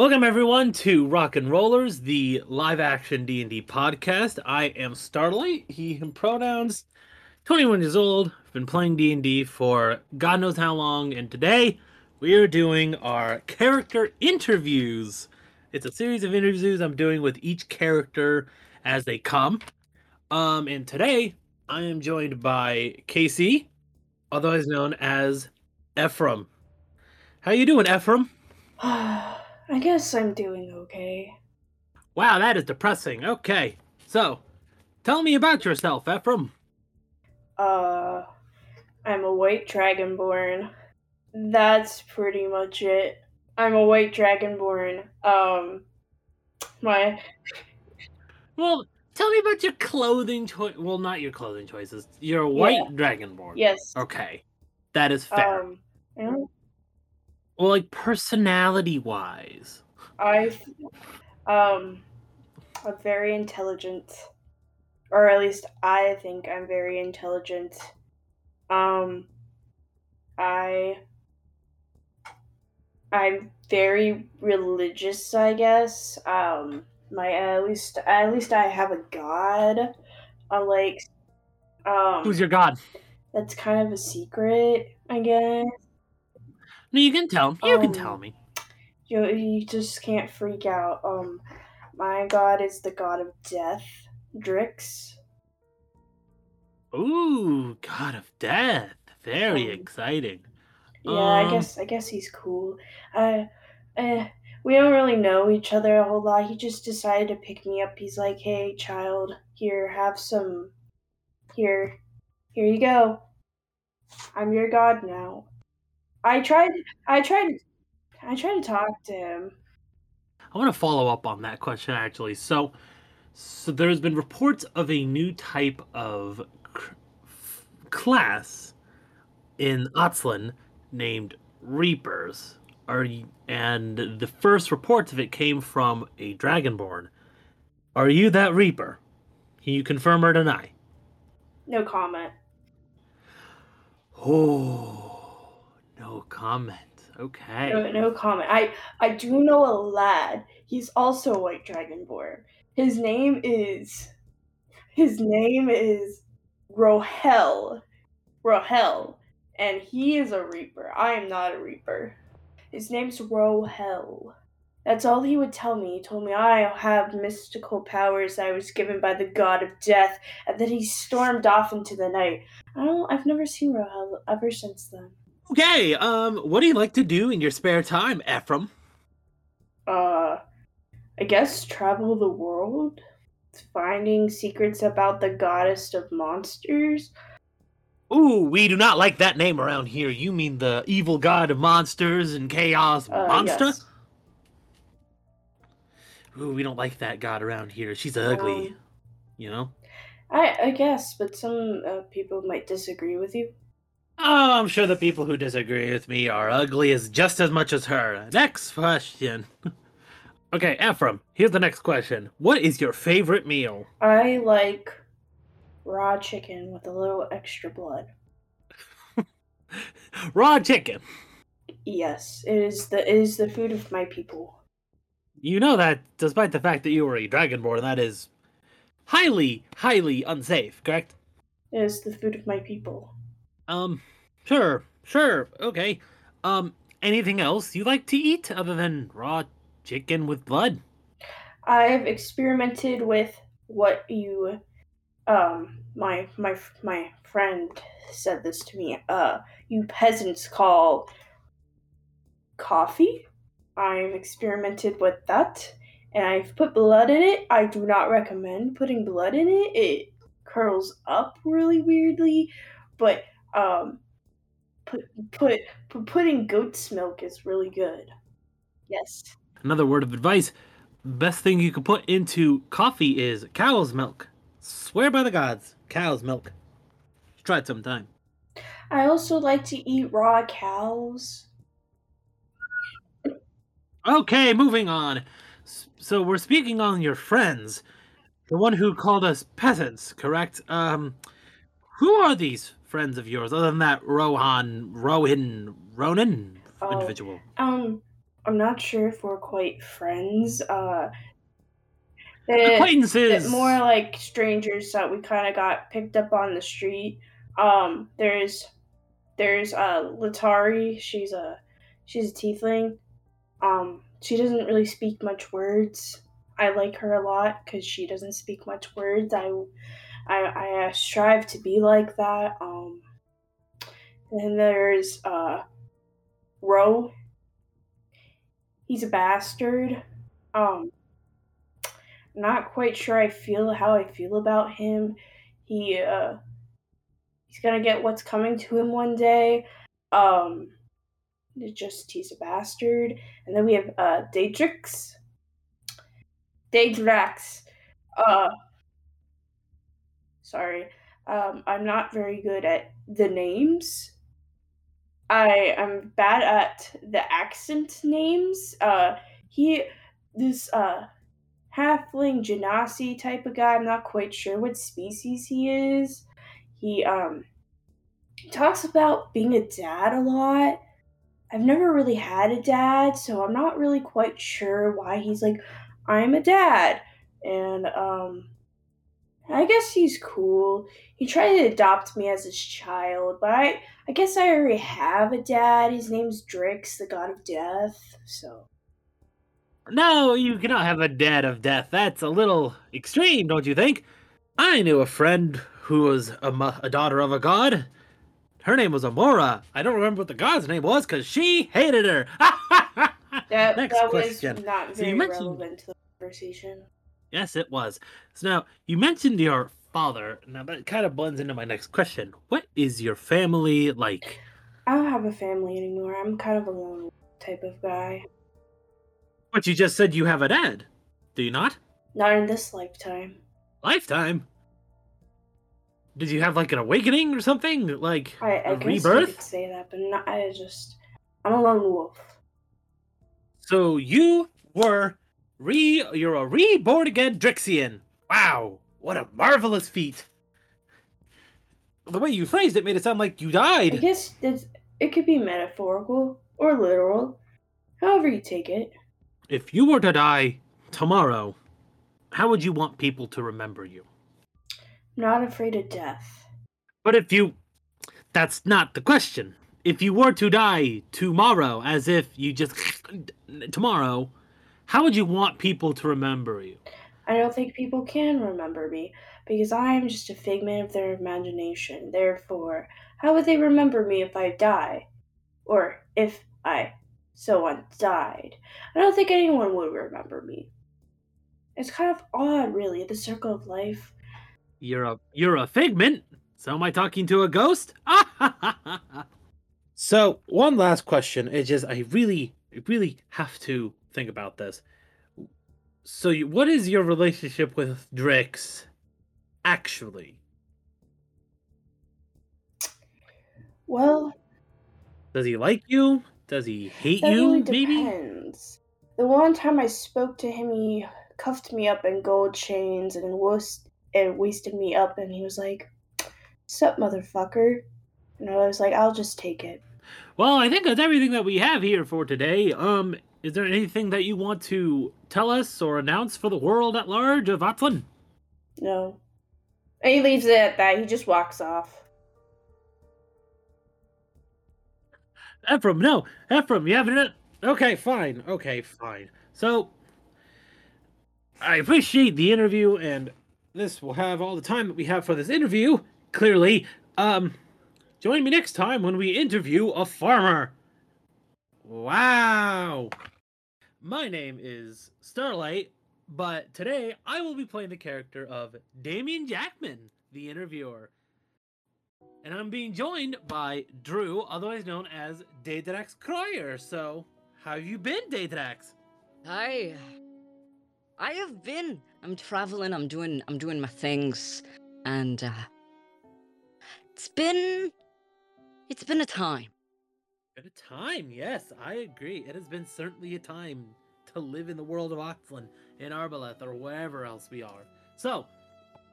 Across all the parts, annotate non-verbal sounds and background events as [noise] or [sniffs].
Welcome everyone to Rock and Rollers, the live action D&D podcast. I am Starlight, he him pronouns. 21 years old, I've been playing D&D for God knows how long and today we are doing our character interviews. It's a series of interviews I'm doing with each character as they come. Um and today I am joined by Casey, otherwise known as Ephrim. How you doing, Ephrim? [sighs] [sighs] [sighs] I guess I'm doing okay. Wow, that is depressing. Okay, so tell me about yourself, Ephrim. Uh, I'm a white dragonborn. That's pretty much it. I'm a white dragonborn. Um, my Well, tell me about your clothing choice. Well, not your clothing choices. You're a white Yeah. dragonborn. yes. Okay, that is fair. Um, well, like personality wise. I, um, I'm very intelligent, or at least I think I'm very intelligent. Um, I, I'm very religious, I guess. Um, my at least at least I have a god. Unlike, um, Who's your god? that's kind of a secret, I guess. No, you can tell. You can Um, tell me. You you just can't freak out. Um, my god is the god of death, Drix. Ooh, god of death. Very Um, exciting. Yeah, I Um, guess I guess he's cool. Uh, uh, we don't really know each other a whole lot. He just decided to pick me up. He's like, "Hey, child, here, have some. Here, here you go. I'm your god now." I tried. I tried. I tried to talk to him. I want to follow up on that question actually. So, so there's been reports of a new type of c- class in Otzlin named Reapers. Are y- and the first reports of it came from a Dragonborn. Are you that Reaper? Can you confirm or deny? No comment. Oh, no comment. Okay. No, no comment. I I do know a lad. He's also a white dragonborn. His name is his name is Rohel. Rohel. And he is a reaper. I am not a reaper. His name's Rohel. That's all he would tell me. He told me I have mystical powers I was given by the god of death, and then he stormed off into the night. I don't I've never seen Rohel ever since then. Okay. Um, what do you like to do in your spare time, Ephrim? uh I guess travel the world, finding secrets about the goddess of monsters. Ooh, we do not like that name around here. You mean the evil god of monsters and chaos Uh, monster? yes. Ooh, we don't like that god around here. She's ugly. Um, you know? I I guess, but some uh, people might disagree with you. Oh, I'm sure the people who disagree with me are ugly as just as much as her. Next question. [laughs] okay, Ephrim, here's the next question. What is your favorite meal? I like raw chicken with a little extra blood. [laughs] Raw chicken. Yes, it is the it is the food of my people. You know that despite the fact that you were a dragonborn, that is highly, highly unsafe, correct? It is the food of my people. Um, sure, sure, okay. Um, anything else you like to eat other than raw chicken with blood? I've experimented with what you um my my my friend said this to me uh you peasants call coffee i've experimented with that and i've put blood in it i do not recommend putting blood in it it curls up really weirdly but um put put, put putting goat's milk is really good yes Another word of advice best thing you can put into coffee is cow's milk. Swear by the gods, cow's milk. Try it sometime. i also like to eat raw cows Okay, moving on. So we're speaking on your friends. The one who called us peasants, correct? Um, who are these friends of yours, other than that Rohan, Rohin, Ronan Oh. individual? Um, I'm not sure if we're quite friends. Uh, Acquaintances. More like strangers that we kind of got picked up on the street. Um, there's there's uh Letari. She's a she's a tiefling. Um, she doesn't really speak much words. I like her a lot because she doesn't speak much words. I I, I uh, strive to be like that. Um, and there's uh Ro. He's a bastard. Um, not quite sure I feel how I feel about him. He uh he's gonna get what's coming to him one day. Um it's just he's a bastard. And then we have uh Daedrix. Daedrax. Uh sorry. Um I'm not very good at the names. I am bad at the accent names. Uh he this uh halfling genasi type of guy. I'm not quite sure what species he is. He um talks about being a dad a lot. I've never really had a dad, so I'm not really quite sure why he's like, I'm a dad. And um I guess he's cool. He tried to adopt me as his child, but I I guess I already have a dad. His name's Drix, the god of death. So No, you cannot have a dad of death. That's a little extreme, don't you think? I knew a friend who was a, a daughter of a god. Her name was Amora. I don't remember what the god's name was because she hated her. [laughs] that, Next that question. was not So very mentioned- relevant to the conversation. Yes, it was. So now, you mentioned your father. Now, that kind of blends into my next question. What is your family like? I don't have a family anymore. I'm kind of a lone type of guy. But you just said you have a dad. Do you not? Not in this lifetime. Lifetime? Did you have like an awakening or something? Like I, I a guess you rebirth? could say that, but not, I just I'm a lone wolf. So you were re you're a reborn again Drixian. Wow, what a marvelous feat. The way you phrased it made it sound like you died. I guess it's, it could be metaphorical or literal, however you take it. If you were to die tomorrow, how would you want people to remember you? Not afraid of death. But if you that's not the question. If you were to die tomorrow as if you just [sniffs] tomorrow, how would you want people to remember you? I don't think people can remember me because I am just a figment of their imagination. Therefore, how would they remember me if I die? Or if I so on died? I don't think anyone would remember me. It's kind of odd, really, the circle of life. You're a you're a figment. So am I talking to a ghost? [laughs] so one last question. It's just I really I really have to think about this. So you, what is your relationship with Drix actually? Well, Does he like you? Does he hate you? really maybe? depends. The one time I spoke to him, he cuffed me up in gold chains and was and wasted me up, and he was like, "Sup, motherfucker," and I was like, "I'll just take it." Well, I think that's everything that we have here for today. Um, is there anything that you want to tell us or announce for the world at large of Atlan? No. And he leaves it at that. He just walks off. Ephrim, no, Ephrim, you haven't. Okay, fine. Okay, fine. So, I appreciate the interview, and this will have all the time that we have for this interview. Clearly, um, join me next time when we interview a farmer. Wow. My name is Starlight, but today I will be playing the character of Damien Jackman, the interviewer. And I'm being joined by Drew, otherwise known as Daydrax Croyer. So, how have you been, Daydrax? I I have been. I'm traveling, I'm doing I'm doing my things and uh it's been it's been a time. Been a time, yes, I agree. It has been certainly a time to live in the world of Oxlin, in Arbaleth, or wherever else we are. So,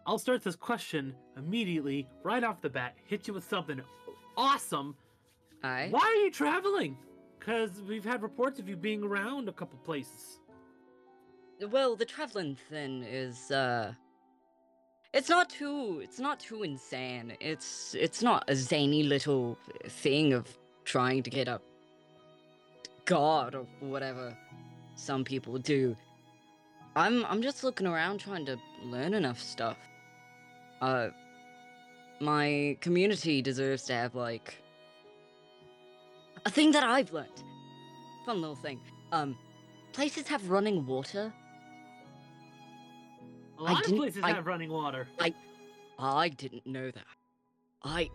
I'll start this question immediately, right off the bat, hit you with something awesome. I Why are you traveling? because we've had reports of you being around a couple places. Well, the traveling thing is uh it's not too it's not too insane. It's it's not a zany little thing of trying to get a god or whatever some people do. I'm I'm just looking around trying to learn enough stuff. Uh my community deserves to have like a thing that I've learned. Fun little thing. Um places have running water A lot of didn't- places I- have running water. I, I didn't know that. I.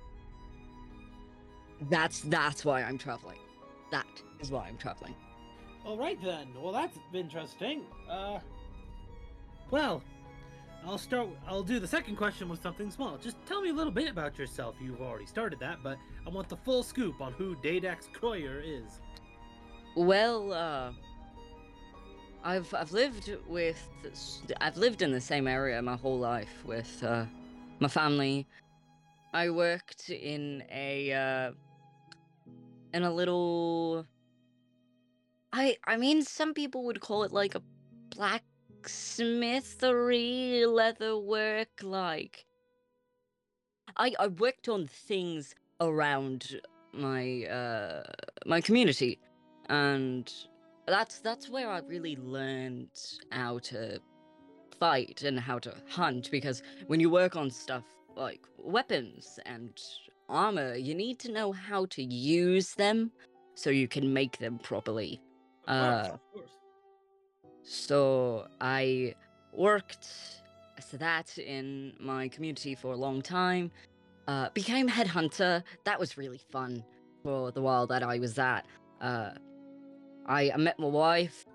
That's that's why I'm traveling. That is why I'm traveling. All right then. Well, that's interesting. Uh, well, I'll start. I'll do the second question with something small. Just tell me a little bit about yourself. You've already started that, but I want the full scoop on who Dadax Croyer is. Well, uh, I've I've lived with I've lived in the same area my whole life with uh, my family. I worked in a uh, in a little. I I mean, some people would call it like a blacksmithery, leather work. Like, I I worked on things around my uh my community and that's that's where I really learned how to fight and how to hunt because when you work on stuff like weapons and armor, you need to know how to use them so you can make them properly. Of course, Uh, of course. So I worked as that in my community for a long time. Uh, became headhunter. That was really fun for the while that I was at. Uh, I, I met my wife.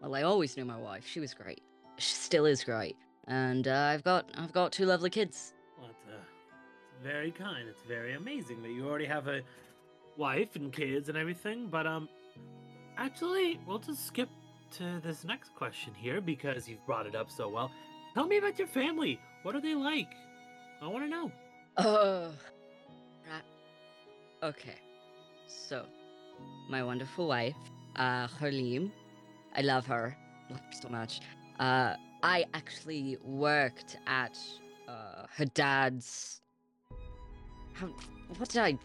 Well, I always knew my wife. She was great. She still is great. And uh, I've got I've got two lovely kids. Well, it's, uh, it's very kind. It's very amazing that you already have a wife and kids and everything. But um, actually, we'll just skip to this next question here because you've brought it up so well. Tell me about your family. What are they like? I want to know. Oh, right. Okay. So, my wonderful wife, uh, I love her, so much. Uh, I actually worked at uh, her dad's. How? What did I?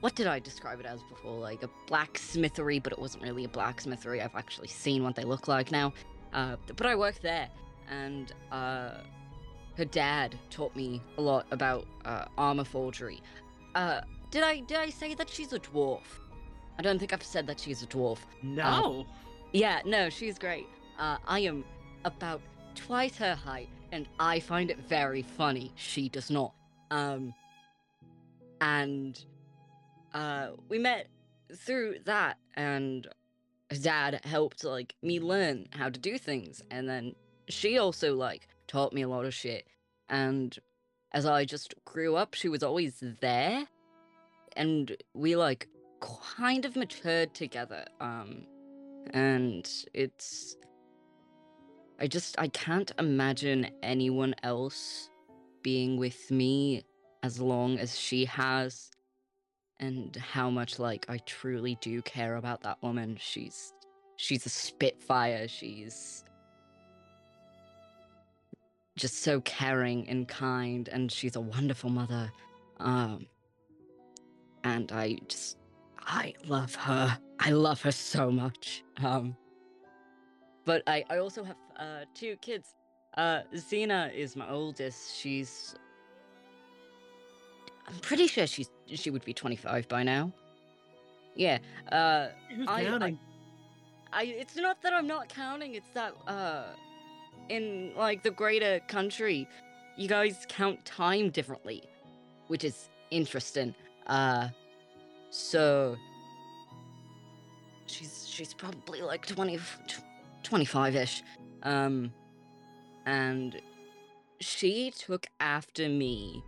What did I describe it as before? Like a blacksmithery, but it wasn't really a blacksmithery. I've actually seen what they look like now. Uh, but I worked there, and uh, her dad taught me a lot about uh, armor forgery. Uh, did I did I say that she's a dwarf? I don't think I've said that she's a dwarf. No. Yeah, no, she's great. Uh, I am about twice her height, and I find it very funny. She does not. Um, and uh, we met through that, and dad helped like me learn how to do things, and then she also like taught me a lot of shit. And as I just grew up, she was always there, and we like kind of matured together. Um, and it's I just I can't imagine anyone else being with me as long as she has and how much like I truly do care about that woman. She's she's a spitfire. She's just so caring and kind and she's a wonderful mother. Um and I just I love her. I love her so much. Um but I, I also have uh, two kids. Uh, Xena is my oldest. She's. I'm pretty sure she's she would be 25 by now. Yeah. Uh, Who's I- counting? I. It's not that I'm not counting. It's that uh, in like the greater country, you guys count time differently, which is interesting. Uh, so she's she's probably like 20 25ish um and she took after me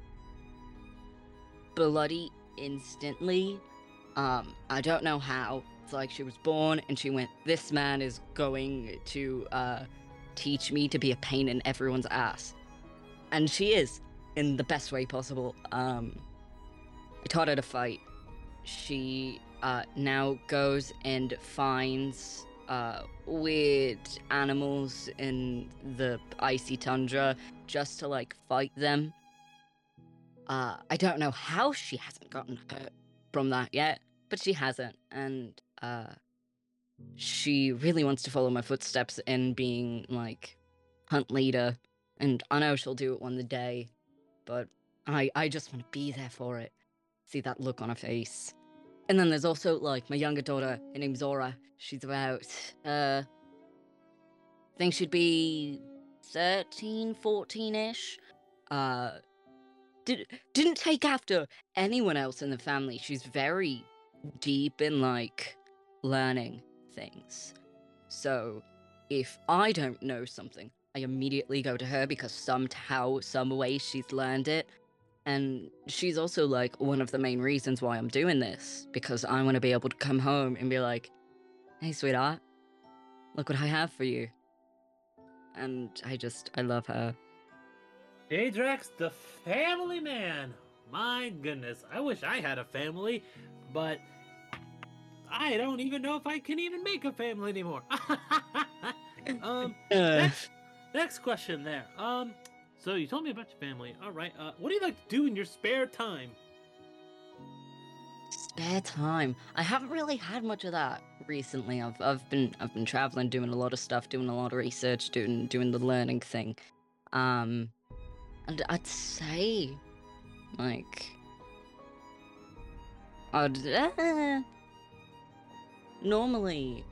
bloody instantly. Um i don't know how. It's like she was born and she went this man is going to uh teach me to be a pain in everyone's ass. And she is in the best way possible. Um i taught her to fight she uh, now goes and finds uh, weird animals in the icy tundra just to like fight them. Uh, I don't know how she hasn't gotten hurt from that yet, but she hasn't, and uh, she really wants to follow my footsteps in being like hunt leader, and I know she'll do it one day, but I I just want to be there for it. See that look on her face. And then there's also like my younger daughter, her name's Zora. She's about uh I think she'd be 13, 14-ish. Uh did didn't take after anyone else in the family. She's very deep in like learning things. So if I don't know something, I immediately go to her because somehow, some way she's learned it. And she's also like one of the main reasons why I'm doing this because I want to be able to come home and be like, hey, sweetheart, look what I have for you. And I just, I love her. Adrax, the family man. My goodness, I wish I had a family, but I don't even know if I can even make a family anymore. [laughs] um, [laughs] next, next question there. Um, so you told me about your family. All right. Uh, what do you like to do in your spare time? Spare time. I haven't really had much of that recently. I've I've been I've been traveling, doing a lot of stuff, doing a lot of research, doing doing the learning thing. Um, and I'd say, like, I'd uh, normally,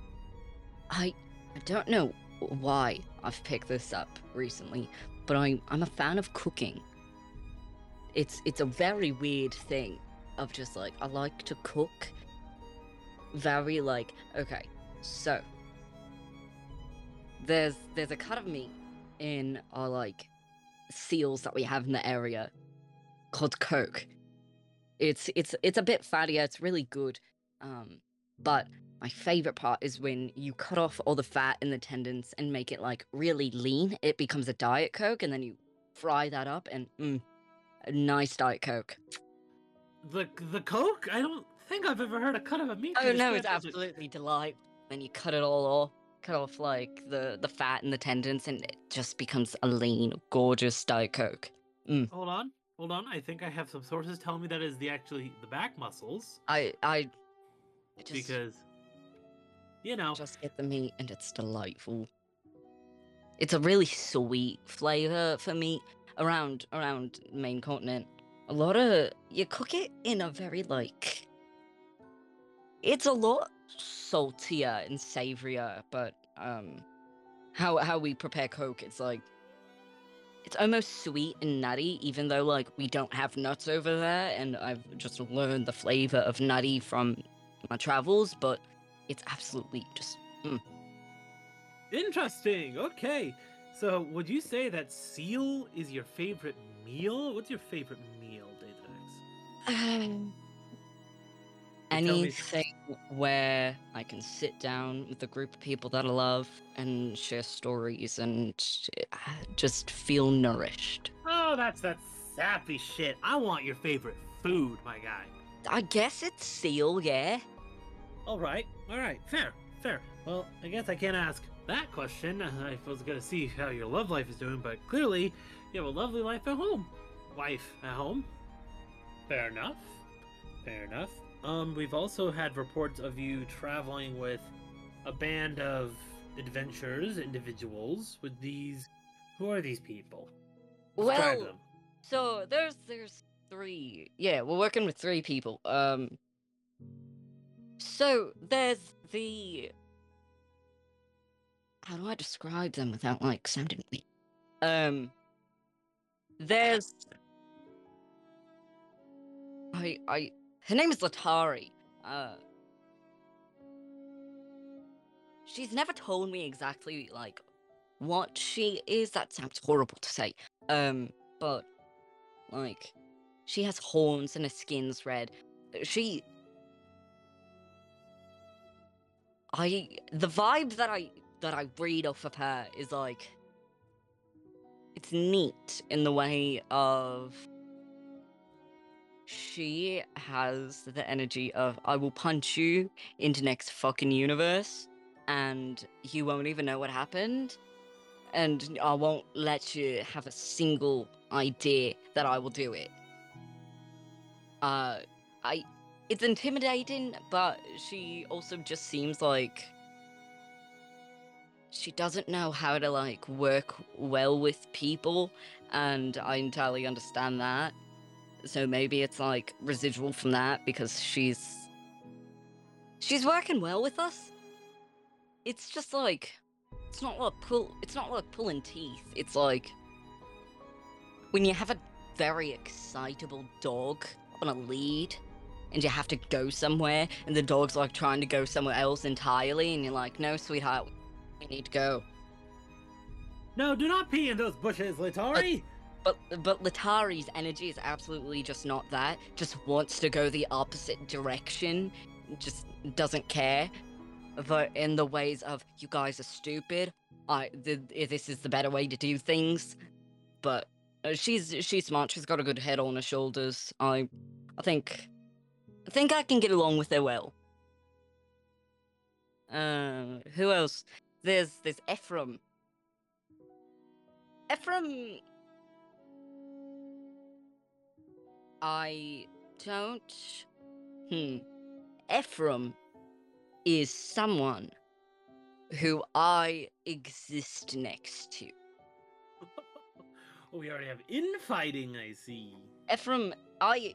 I I don't know why I've picked this up recently, but I'm I'm a fan of cooking. It's it's a very weird thing of just like I like to cook. Very like okay, so there's there's a cut of meat in our like seals that we have in the area called coke. It's it's it's a bit fattier. It's really good. Um, but my favorite part is when you cut off all the fat in the tendons and make it like really lean. It becomes a diet coke, and then you fry that up, and mm, a nice diet coke. The the coke? I don't think I've ever heard a cut of a meat. Oh no, it's absolutely delightful. Then you cut it all off, cut off like the the fat and the tendons, and it just becomes a lean, gorgeous diet coke. Hold on, hold on. I think I have some sources telling me that is the actually the back muscles I I just because you know just get the meat and it's delightful. It's a really sweet flavor for meat around around main continent. A lot of you cook it in a very like it's a lot saltier and savorier, but um how how we prepare coke it's like it's almost sweet and nutty even though like we don't have nuts over there and I've just learned the flavor of nutty from my travels, but it's absolutely just interesting. Okay, so would you say that seal is your favorite meal? What's your favorite meal, Datax? um, You tell me. anything where I can sit down with a group of people that I love and share stories and uh, just feel nourished. Oh, that's that sappy shit. I want your favorite food, my guy. I guess it's seal, yeah. All right, all right, fair, fair. Well, I guess I can't ask that question. [laughs] I was gonna see how your love life is doing, but clearly you have a lovely life at home. Wife at home. Fair enough. Fair enough. Um, we've also had reports of you traveling with a band of adventurers, individuals. With these, who are these people? Describe Well, them. So there's there's three. Yeah, we're working with three people. Um So there's the How do I describe them without like sounding weird? Um There's I I her name is Letari. Uh She's never told me exactly like what she is. That sounds horrible to say. Um but like she has horns and her skin's red. She I the vibe that I that I read off of her is like it's neat in the way of she has the energy of I will punch you into next fucking universe and you won't even know what happened and I won't let you have a single idea that I will do it. Uh I it's intimidating, but she also just seems like she doesn't know how to like work well with people and I entirely understand that. So maybe it's like residual from that because she's she's working well with us. It's just like it's not like pull it's not like pulling teeth. It's like when you have a very excitable dog on a lead and you have to go somewhere and the dog's like trying to go somewhere else entirely and you're like, no sweetheart, we need to go. No, do not pee in those bushes, Letari. But but Letari's energy is absolutely just not that. Just wants to go the opposite direction. Just doesn't care. But in the ways of you guys are stupid. I th- this is the better way to do things. But uh, she's she's smart. She's got a good head on her shoulders. I I think I think I can get along with her well. Uh, who else? There's there's Ephrim. Ephrim I don't. Hmm. Ephrim is someone who I exist next to. oh, [laughs] we already have infighting, I see. Ephrim, I.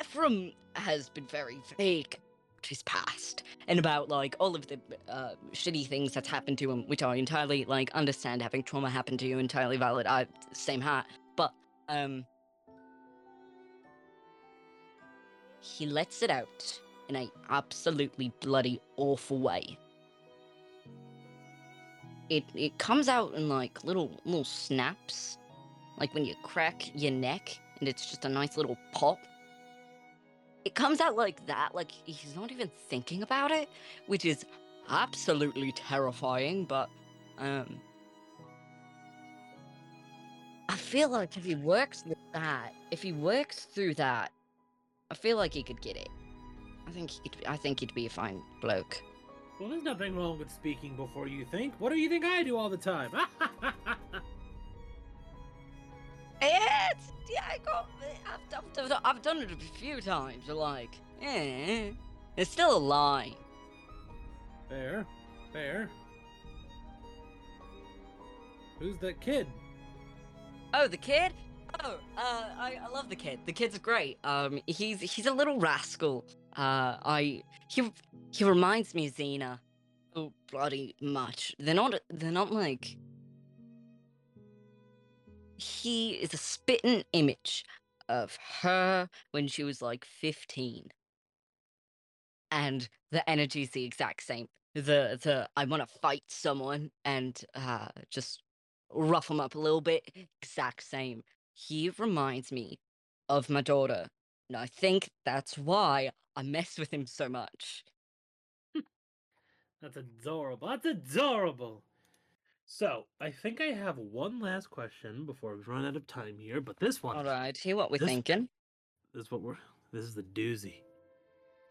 Ephrim has been very vague to his past and about like all of the uh, shitty things that's happened to him, which I entirely like understand. Having trauma happen to you, entirely valid. I same heart, but um, he lets it out in a absolutely bloody awful way. It it comes out in like little little snaps, like when you crack your neck, and it's just a nice little pop it comes out like that, like he's not even thinking about it, which is absolutely terrifying, but um I feel like if he works with that, if he works through that, I feel like he could get it. I think he'd I think he'd be a fine bloke. Well, there's nothing wrong with speaking before you think. What do you think I do all the time? [laughs] It's, got, I've, I've, done it a few times. But like, eh, it's still a lie. Fair, fair. Who's that kid? Oh, the kid? Oh, uh, I, I love the kid. The kid's great. Um, he's he's a little rascal. Uh, I he he reminds me of Xena. Oh, bloody much. They're not they're not like he is a spitting image of her when she was like 15 and the energy is the exact same. The the i want to fight someone and uh just rough them up a little bit exact same. He reminds me of my daughter and i think that's why i mess with him so much. [laughs] That's adorable that's adorable so I think I have one last question before we run out of time here, but this one. All right, here what we're this, thinking. This is what we're. This is the doozy.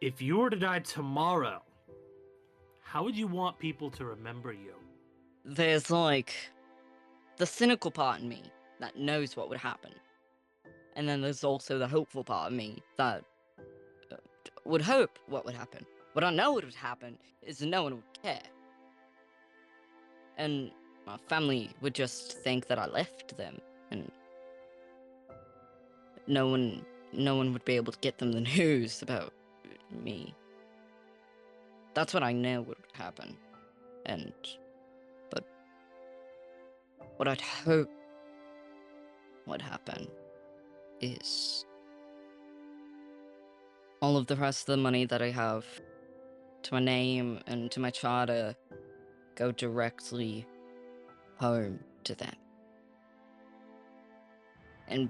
If you were to die tomorrow, how would you want people to remember you? There's like the cynical part in me that knows what would happen, and then there's also the hopeful part of me that uh, would hope what would happen. What I know what would happen is no one would care. And my family would just think that I left them, and no one, no one would be able to get them the [laughs] news about me. That's what I know would happen, and but what I'd hope would happen is all of the rest of the money that I have to my name and to my charter go directly home to them. And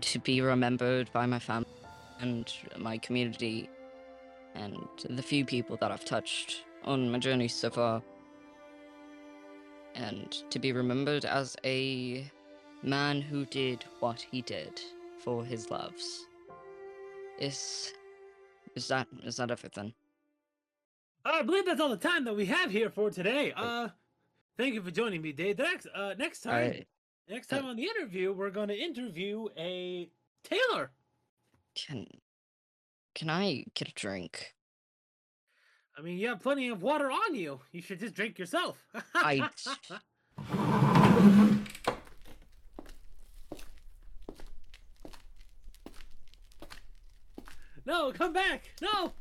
to be remembered by my family and my community and the few people that I've touched on my journey so far. And to be remembered as a man who did what he did for his loves. Is is that is that everything? I believe that's all the time that we have here for today. Uh, thank you for joining me, Dave. Next, uh, next time, next time on the interview, we're going to interview a tailor. can can I get a drink? I mean, you have plenty of water on you. You should just drink yourself. I- [laughs] No, come back! No!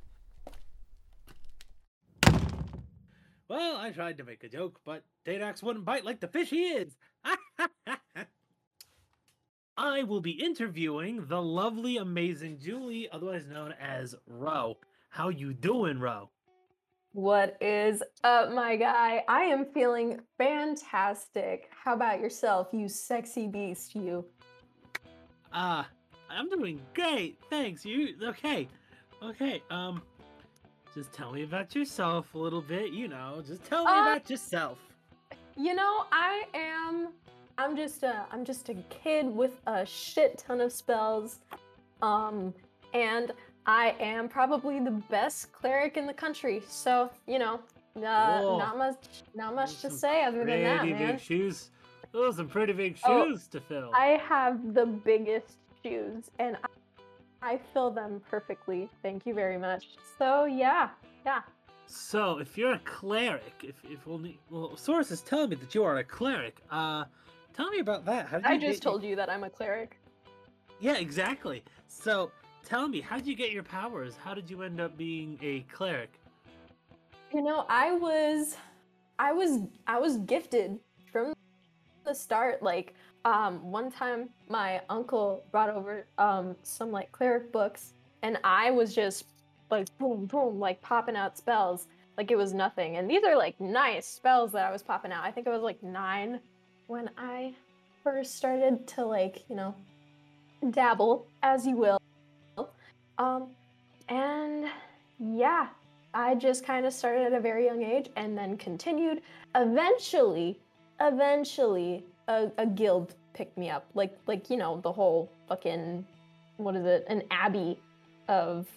Well, I tried to make a joke, but Dadax wouldn't bite like the fish he is. [laughs] I will be interviewing the lovely, amazing Julie, otherwise known as Ro. How you doing, Ro? What is up, my guy? I am feeling fantastic. How about yourself, you sexy beast, you? Uh, I'm doing great. Thanks. You okay? Okay. Um, just tell me about yourself a little bit. You know, just tell me Uh, about yourself. You know, I am I'm just a I'm just a kid with a shit ton of spells. Um and I am probably the best cleric in the country. So, you know, uh, not much not much to say other than that, Pretty man. big shoes. Those are some pretty big Oh, shoes to fill. I have the biggest shoes and I, I fill them perfectly. Thank you very much. So, yeah. Yeah. So, if you're a cleric, if if only well, Source is telling me that you are a cleric. Uh, tell me about that. How did I just get told you that I'm a cleric. Yeah, exactly. So, tell me, how did you get your powers? How did you end up being a cleric? You know, I was I was I was gifted from the start like um one time my uncle brought over um some like cleric books and I was just like boom boom like popping out spells like it was nothing. And these are like nice spells that I was popping out. I think I was like 9 when I first started to like, you know, dabble as you will. Um and yeah, I just kind of started at a very young age and then continued. Eventually, eventually, a, a guild picked me up. Like, like you know, the whole fucking what is it? An abbey of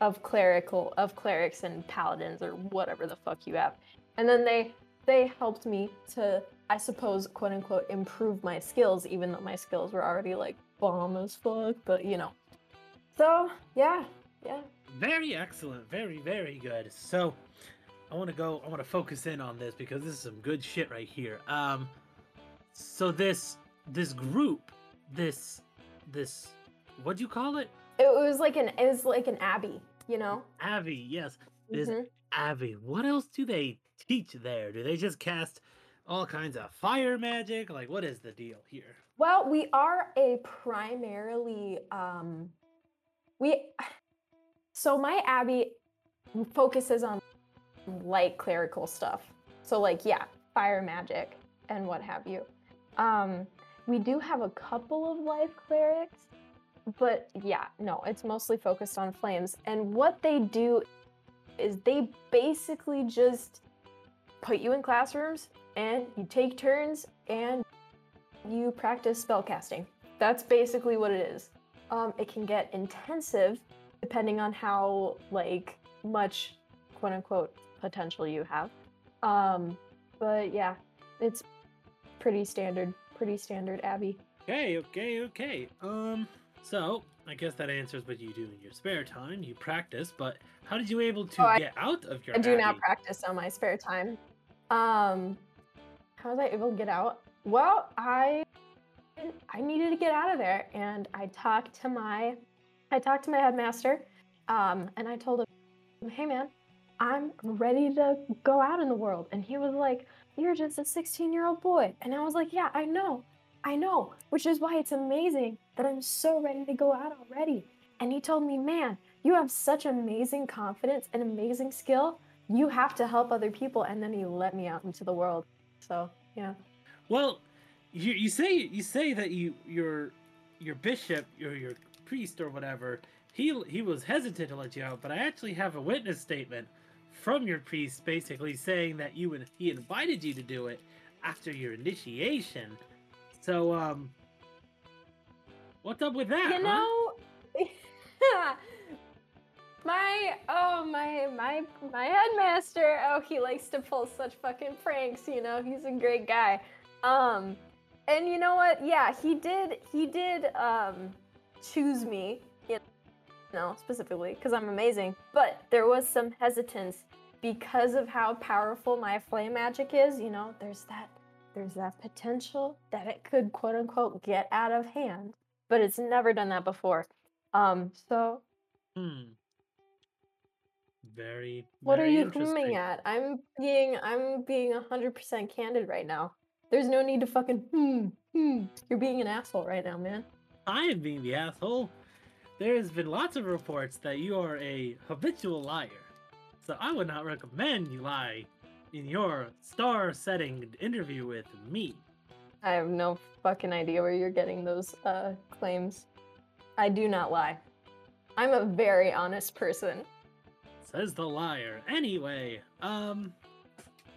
of clerical of clerics and paladins or whatever the fuck you have. And then they they helped me to, I suppose, quote unquote, improve my skills, even though my skills were already like bomb as fuck. But you know, so yeah, yeah. Very excellent. Very, very good. So, I want to go. I want to focus in on this because this is some good shit right here. Um, so this this group, this this what do you call it? It was like an it was like an abbey, you know. Abbey, Yes, this Mhm. Avi. What else do they teach there? Do they just cast all kinds of fire magic? Like, what is the deal here? Well, we are a primarily um we so my abbey focuses on light clerical stuff. So like yeah, fire magic and what have you. Um we do have a couple of life clerics, but yeah, no, it's mostly focused on flames. And what they do is they basically just put you in classrooms and you take turns and you practice spellcasting. That's basically what it is. Um, it can get intensive depending on how like much quote unquote potential you have. Um, but yeah, it's pretty standard, pretty standard Abby. Okay, okay, okay. Um, so I guess that answers what you do in your spare time. You practice, but how did you able to Oh, I- get out of your? I do now abbey? practice on my spare time. Um, how was I able to get out? Well, I I needed to get out of there, and I talked to my I talked to my headmaster, um, and I told him, "Hey, man, I'm ready to go out in the world." And he was like, "You're just a 16 year old boy," and I was like, "Yeah, I know, I know," which is why it's amazing that I'm so ready to go out already. And he told me, "Man, you have such amazing confidence and amazing skill. You have to help other people." And then he let me out into the world. So yeah. Well, you you say you say that you your your bishop your your priest or whatever he he was hesitant to let you out, but I actually have a witness statement from your priest basically saying that you and he invited you to do it after your initiation. So um What's up with that? You huh? know, [laughs] my oh my my my headmaster. Oh, he likes to pull such fucking pranks. You know, he's a great guy. Um, and you know what? Yeah, he did. He did um choose me. You know, specifically because I'm amazing. But there was some hesitance because of how powerful my flame magic is. You know, there's that there's that potential that it could quote unquote get out of hand but it's never done that before. Um, so Hmm. Very. what are you humming at? I'm being I'm being hundred percent candid right now. There's no need to fucking hmm hmm. You're being an asshole right now, man. I am being the asshole. There has been lots of reports that you are a habitual liar. So I would not recommend you lie in your star-setting interview with me. I have no fucking idea where you're getting those uh claims. I do not lie. I'm a very honest person. Says the liar. Anyway, um,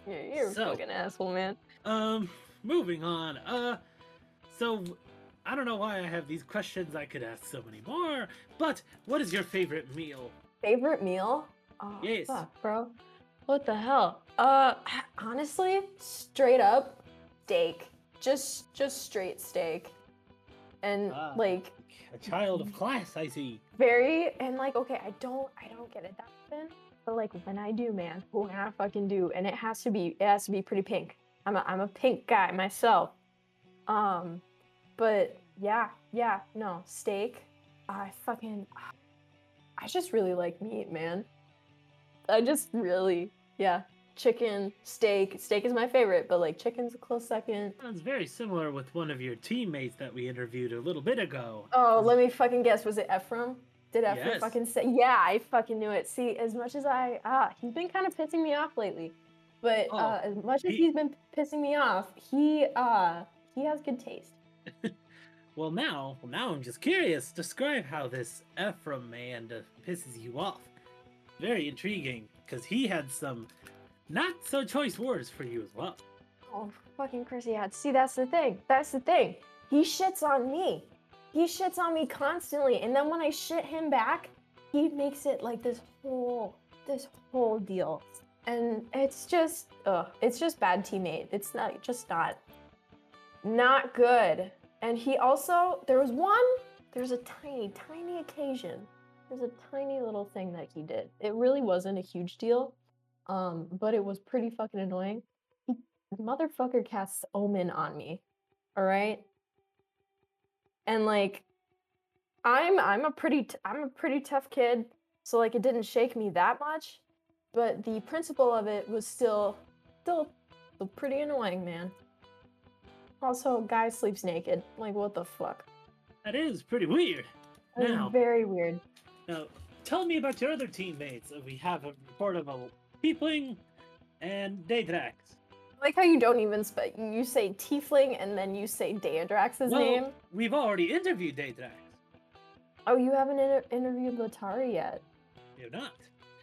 You're, you're So- a fucking asshole, man. um, moving on. Uh, so I don't know why I have these questions. I could ask so many more. But what is your favorite meal? Favorite meal? Oh, Yes. fuck, bro. What the hell? Uh, [sighs] honestly, straight up, steak. Just, just straight steak, and Ah. like A child of class, I see. very and like okay, I don't, I don't get it that often, but like when I do, man, when I fucking do, and it has to be, it has to be pretty pink. I'm a, I'm a pink guy myself. Um, but yeah, yeah, no steak. I fucking, I just really like meat, man. I just really, yeah, chicken, steak. Steak is my favorite, but like chicken's a close second. Sounds very similar with one of your teammates that we interviewed a little bit ago. Oh, let me fucking guess. Was it Ephrim? Did Ephrim Yes. fucking say? Yeah, I fucking knew it. See, as much as I ah, he's been kind of pissing me off lately, but Oh, uh, as much as he- he's been pissing me off, he uh he has good taste. [laughs] Well, now, well, now I'm just curious. Describe how this Ephrim man uh, pisses you off. Very intriguing, because he had some not so choice words for you as well. Oh, fucking Chrissy had. See, that's the thing. That's the thing. He shits on me. He shits on me constantly, and then when I shit him back, he makes it like this whole this whole deal, and it's just ugh, it's just bad teammate. It's not just not not good. And he also there was one there was a tiny tiny occasion. There's a tiny little thing that he did. It really wasn't a huge deal, um, but it was pretty fucking annoying. Motherfucker casts omen on me all right and like i'm i'm a pretty t- i'm a pretty tough kid so like it didn't shake me that much but the principle of it was still still, still pretty annoying man. Also guy sleeps naked. Like what the fuck? That is pretty weird. Was Now- very weird. Now, tell me about your other teammates. We have a report of a tiefling and Dha'gax. I like how you don't even spe- you say tiefling and then you say Dha'gax's Well, name we've already interviewed Dha'gax. oh you haven't inter- interviewed Letari yet You're not.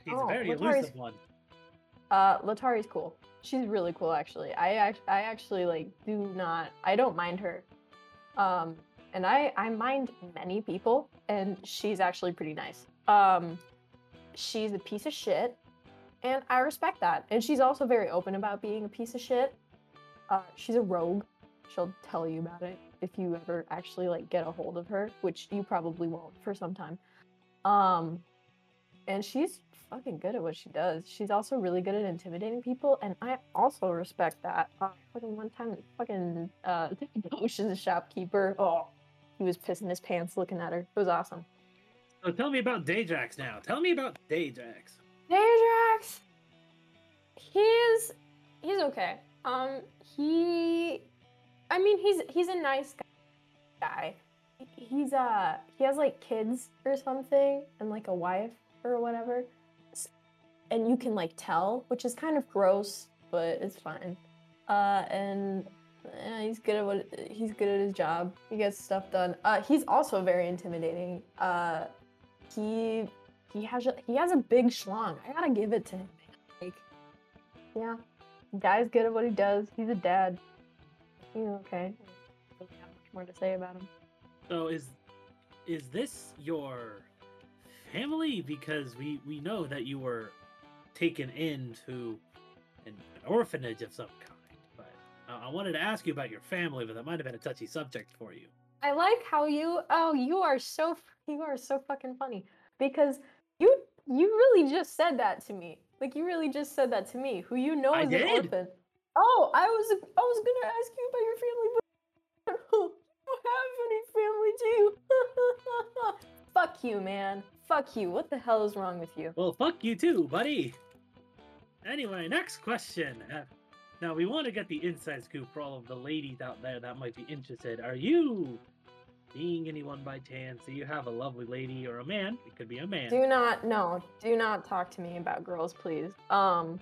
He's Oh, a very Letari's- elusive one. Uh, Letari's cool. She's really cool, actually. I act- I actually like do not. I don't mind her. Um, and I I mind many people, and she's actually pretty nice. Um, she's a piece of shit, and I respect that. And she's also very open about being a piece of shit. Uh, she's a rogue. She'll tell you about it if you ever actually like get a hold of her, which you probably won't for some time. Um, and she's fucking good at what she does. She's also really good at intimidating people, and I also respect that. Uh, fucking one time, fucking uh, [laughs] Ocean's shopkeeper. Oh, he was pissing his pants looking at her. It was awesome. So tell me about Dha'gax now. Tell me about Dha'gax. Dha'gax, he's he's okay. Um, he, I mean, he's he's a nice guy. He's uh he has like kids or something and like a wife or whatever, and you can like tell, which is kind of gross, but it's fine. Uh, and yeah, he's good at what he's good at his job. He gets stuff done. Uh, he's also very intimidating. Uh, he he has a, he has a big schlong. I gotta give it to him. Like, yeah, guy's good at what he does. He's a dad. He's okay. Don't have much more to say about him. So is is this your family? Because we we know that you were taken into an, an orphanage of some kind. But I, I wanted to ask you about your family, but that might have been a touchy subject for you. I like how you oh you are so you are so fucking funny because you you really just said that to me. Like you really just said that to me, who you know I is did. an orphan. Oh, I was I was gonna ask you about your family, but [laughs] I don't have any family, do you? [laughs] Fuck you, man. Fuck you. What the hell is wrong with you? Well, fuck you too, buddy. Anyway, next question. Uh, now we want to get the inside scoop for all of the ladies out there that might be interested. Are you seeing anyone by chance? You have a lovely lady or a man? It could be a man. Do not no, do not talk to me about girls, please. Um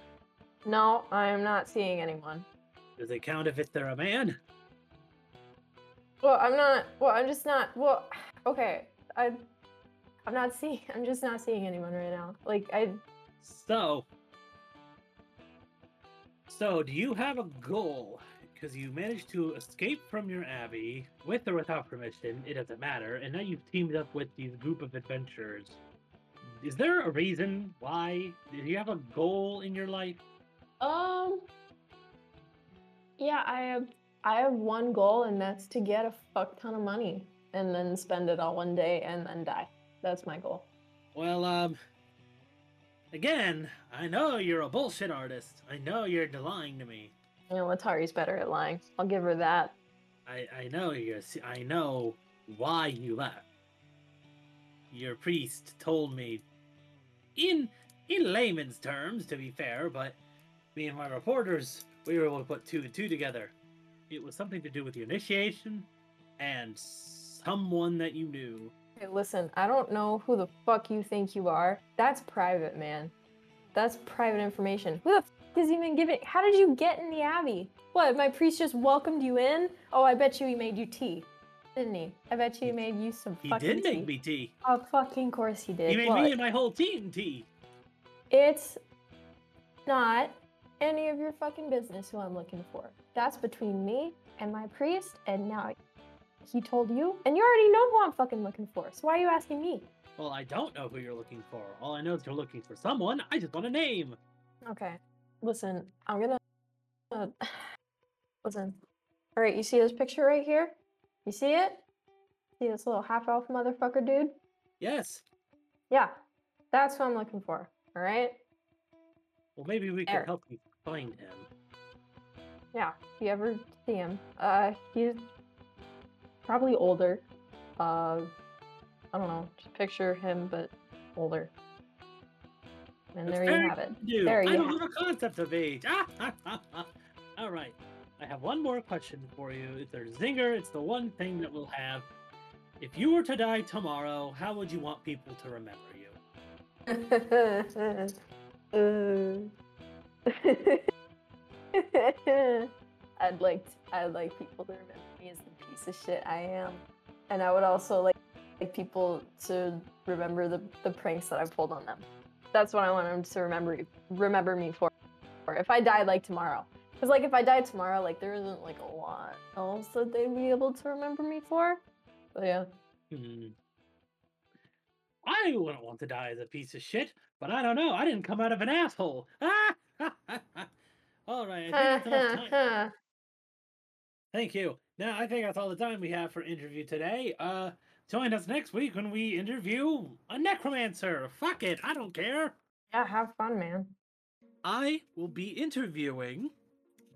no, I am not seeing anyone. Does it count if it's they're a man? Well, I'm not. Well, I'm just not. Well, okay. I, I'm not [laughs] seeing. I'm just not seeing anyone right now. Like I. So, so do you have a goal? Because you managed to escape from your abbey with or without permission, it doesn't matter, and now you've teamed up with these group of adventurers. Is there a reason why? Do you have a goal in your life? Um. Yeah, I have. I have one goal, and that's to get a fuck ton of money, and then spend it all one day, and then die. That's my goal. Well, um, again, I know you're a bullshit artist. I know you're lying to me. You know, Letari's better at lying. I'll give her that. I I know you. I know why you left. Your priest told me, in in layman's terms, to be fair, but me and my reporters, we were able to put two and two together. It was something to do with your initiation and someone that you knew. Hey, listen, I don't know who the fuck you think you are. That's private, man. That's private information. Who the fuck is even giving? How did you get in the abbey? What? My priest just welcomed you in? Oh, I bet you he made you tea, didn't he? I bet you he made you some fucking tea. He did make me tea. Oh, fucking course he did. He made What? me and my whole team tea. It's not any of your fucking business who I'm looking for. That's between me and my priest, and now he told you, and you already know who I'm fucking looking for. So why are you asking me? Well, I don't know who you're looking for. All I know is you're looking for someone. I just want a name. Okay, listen, I'm gonna uh, [sighs] listen. All right, you see this picture right here? You see it? See this little half elf motherfucker dude? Yes. Yeah, that's what I'm looking for. All right. Well, maybe we can help you find him. Yeah, if you ever see him, uh, he's probably older. Uh, I don't know, just picture him, but older. And there you have it. Dude, There I you don't have a concept of age. [laughs] All right. I have one more question for you. If there's Zinger, it's the one thing that we'll have. If you were to die tomorrow, how would you want people to remember you? Uh, [laughs] I'd like to, I'd like people to remember me as the piece of shit I am, and I would also like like people to remember the the pranks that I've pulled on them. That's what I want them to remember remember me for. Or if I died like tomorrow, because like if I died tomorrow, like there isn't like a lot else that they'd be able to remember me for. But yeah. Hmm. I wouldn't want to die as a piece of shit, but I don't know. I didn't come out of an asshole. Ah! [laughs] All right. I think that's enough time. [laughs] Thank you. Now I think that's all the time we have for interview today. Uh, join us next week when we interview a necromancer. Fuck it, I don't care. yeah, have fun, man. I will be interviewing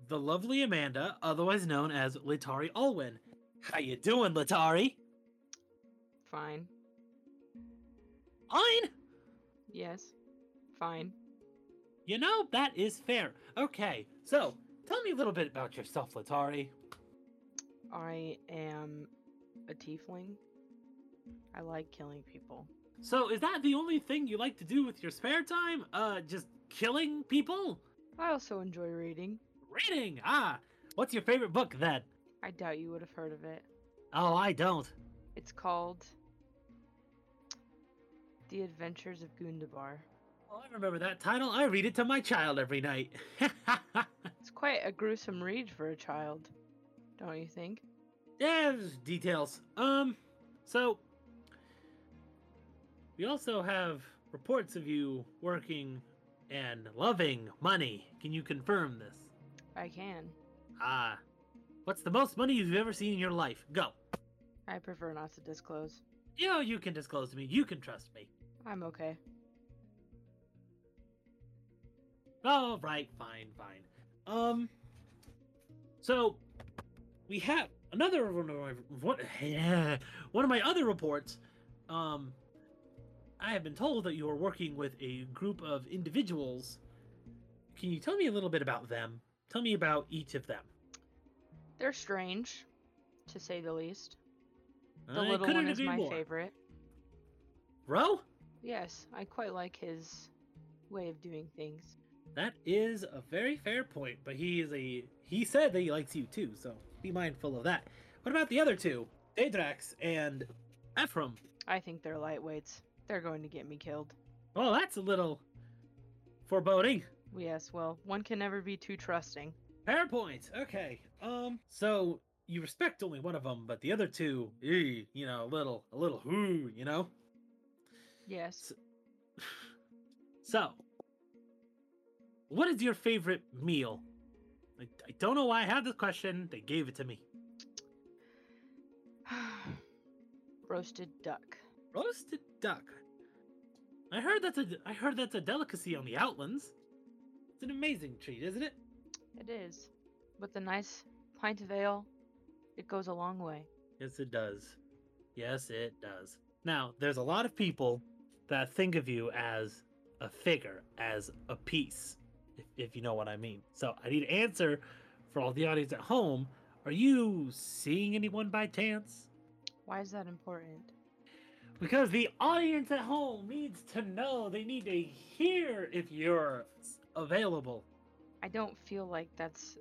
the lovely Amanda, otherwise known as Letari Alwyn. How you doing, Letari? Fine. Fine. Yes. Fine. You know that is fair. Okay, so tell me a little bit about yourself, Letari. I am a tiefling. I like killing people. So is that the only thing you like to do with your spare time? Uh, just killing people? I also enjoy reading. Reading. Ah, what's your favorite book then? I doubt you would have heard of it. Oh, I don't. It's called The Adventures of Gundabar. Well, I remember that title. I read it to my child every night. [laughs] It's quite a gruesome read for a child, don't you think? Yeah, there's details. Um, so we also have reports of you working and loving money. Can you confirm this? I can. Ah, what's the most money you've ever seen in your life? Go. I prefer not to disclose. You know, you can disclose to me. You can trust me. I'm okay. All right, fine, fine. Um, so we have another one of my what, [laughs] one of my other reports. Um, I have been told that you are working with a group of individuals. Can you tell me a little bit about them? Tell me about each of them. They're strange, to say the least. The I little one is my more. favorite. Bro, Yes, I quite like his way of doing things. that is a very fair point. But he is a he said that he likes you too, so be mindful of that. What about the other two, Dha'gax and Ephrim? I think they're lightweights. They're going to get me killed. Well, that's a little foreboding. Yes, well, one can never be too trusting. Fair point. Okay. Um. So you respect only one of them, but the other two, eh, you know, a little, a little, whoo, you know. Yes. So, what is your favorite meal? I, I don't know why I have this question. They gave it to me. [sighs] Roasted duck. Roasted duck. I heard that's a I heard that's a delicacy on the Outlands. It's an amazing treat, isn't it? It is. With a nice pint of ale, it goes a long way. Yes, it does. Yes, it does. Now, there's a lot of people that think of you as a figure, as a piece, if, if you know what I mean. So I need an answer for all the audience at home. Are you seeing anyone by chance? Why is that important? Because the audience at home needs to know. They need to hear if you're available. I don't feel like that's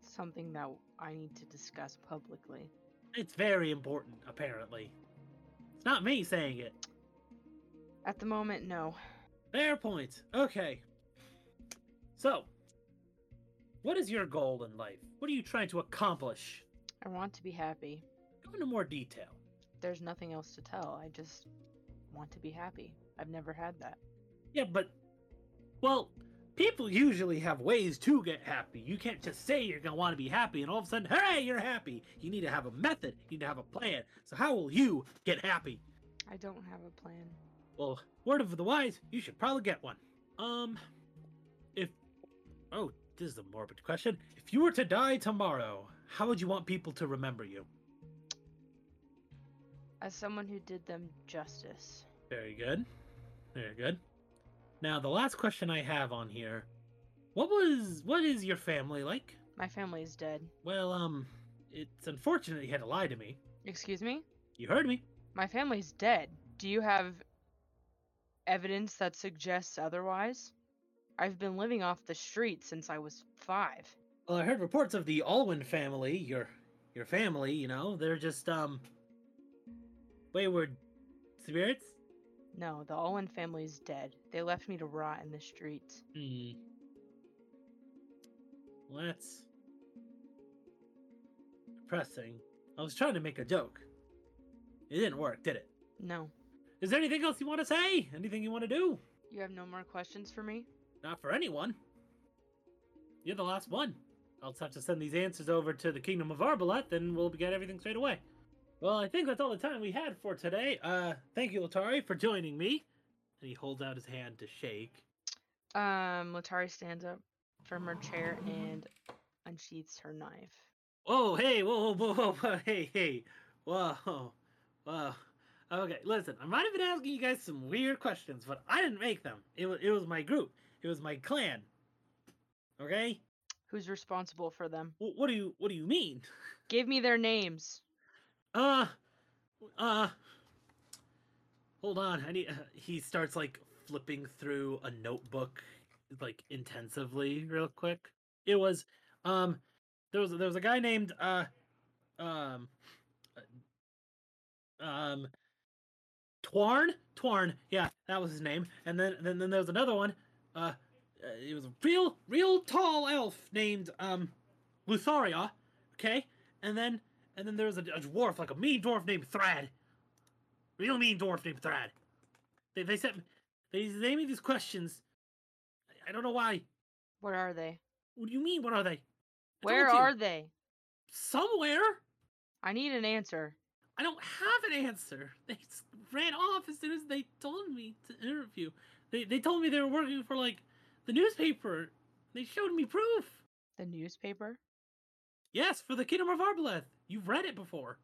something that I need to discuss publicly. It's very important, apparently. It's not me saying it. At the moment, no. Fair point. Okay. So, what is your goal in life? What are you trying to accomplish? I want to be happy. Go into more detail. There's nothing else to tell. I just want to be happy. I've never had that. Yeah, but, well, people usually have ways to get happy. You can't just say you're to want to be happy and all of a sudden, hooray, you're happy. You need to have a method. You need to have a plan. So, how will you get happy? I don't have a plan. Well, word of the wise, you should probably get one. Um, if. Oh, this is a morbid question. If you were to die tomorrow, how would you want people to remember you? As someone who did them justice, Very good. Very good. Now, the last question I have on here. What was. What is your family like? my family is dead. Well, um, it's unfortunate you had to lie to me. Excuse me? You heard me. My family's dead. Do you have evidence that suggests otherwise? I've been living off the street since I was five. Well, I heard reports of the Alwyn family, your your family, you know, they're just um wayward spirits. No, the Owen family's dead. They left me to rot in the streets. Hmm. Well, that's depressing. I was trying to make a joke. It didn't work, did it? No. Is there anything else you want to say? Anything you want to do? You have no more questions for me? Not for anyone. You're the last one. I'll just have to send these answers over to the Kingdom of Arbaleth, and we'll get everything straight away. Well, I think that's all the time we had for today. Uh, thank you, Letari, for joining me. And he holds out his hand to shake. Um, Letari stands up from her chair and unsheaths her knife. Whoa, hey, whoa, whoa, whoa, whoa, hey, hey, whoa, whoa. Okay, listen, I might have been asking you guys some weird questions, but I didn't make them. It was, it was my group. It was my clan. Okay? Who's responsible for them? Wh- What do you, what do you mean? [laughs] Give me their names. Uh, uh, hold on. I need. Uh, he starts like flipping through a notebook, like intensively, real quick. It was, um, there was there was a guy named uh, um, uh, um, Twarn. Twarn. Yeah, that was his name. And then then then there was another one. Uh, uh, it was a real real tall elf named um, Lutharia. Okay, and then and then there was a, a dwarf, like a mean dwarf named Thrad. Real mean dwarf named Thrad. They they sent they they made me these questions. I, I don't know why. What are they? What do you mean? What are they? I Where are they? Somewhere. I need an answer. I don't have an answer. They ran off as soon as they told me to interview. They they told me they were working for like the newspaper. They showed me proof. The newspaper? Yes, for the Kingdom of Arbaleth. You've read it before,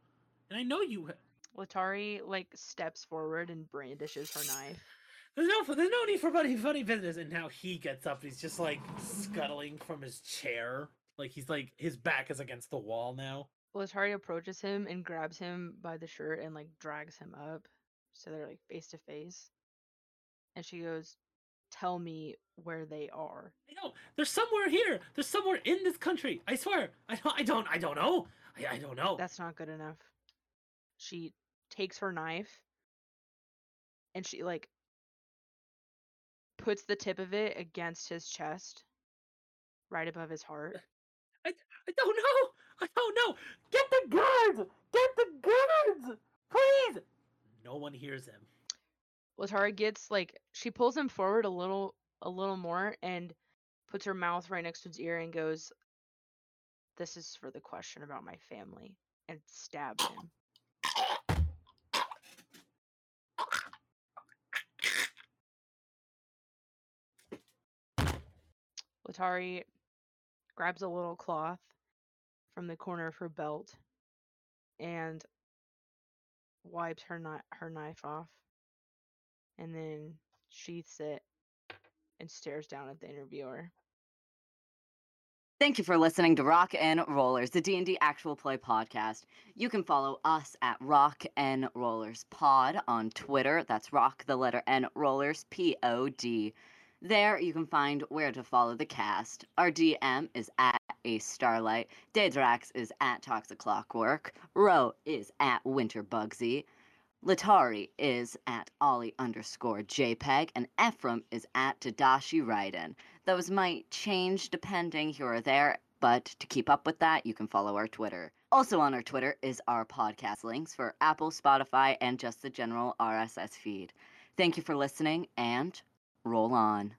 and I know you. ha- Letari like steps forward and brandishes her knife. There's no there's no need for funny funny business. And now he gets up. He's just like scuttling from his chair. Like he's like his back is against the wall now. Letari approaches him and grabs him by the shirt and like drags him up. So they're like face to face. And she goes, Tell me where they are. I know. There's somewhere here. There's somewhere in this country. I swear. I don't. I don't. I don't know. I, I don't know. That's not good enough. She takes her knife and she like puts the tip of it against his chest, right above his heart. I I don't know. I don't know. Get the guards. Get the guards, please. No one hears him. Letari gets like she pulls him forward a little a little more and puts her mouth right next to his ear and goes, This is for the question about my family and stabs him. Letari grabs a little cloth from the corner of her belt and wipes her kni- her knife off and then sheaths it and stares down at the interviewer. Thank you for listening to Rock and Rollers, the D&D actual play podcast. You can follow us at Rock and Rollers Pod on Twitter. That's Rock the letter N Rollers P O D. There you can find where to follow the cast. Our DM is at A Starlight. Dha'gax is at Toxic Clockwork. Ro is at Winter Bugsy. Letari is at Ollie underscore JPEG, and Ephrim is at Tadashi Raiden. Those might change depending here or there, but to keep up with that, you can follow our Twitter. Also on our Twitter is our podcast links for Apple, Spotify, and just the general RSS feed. Thank you for listening, and roll on.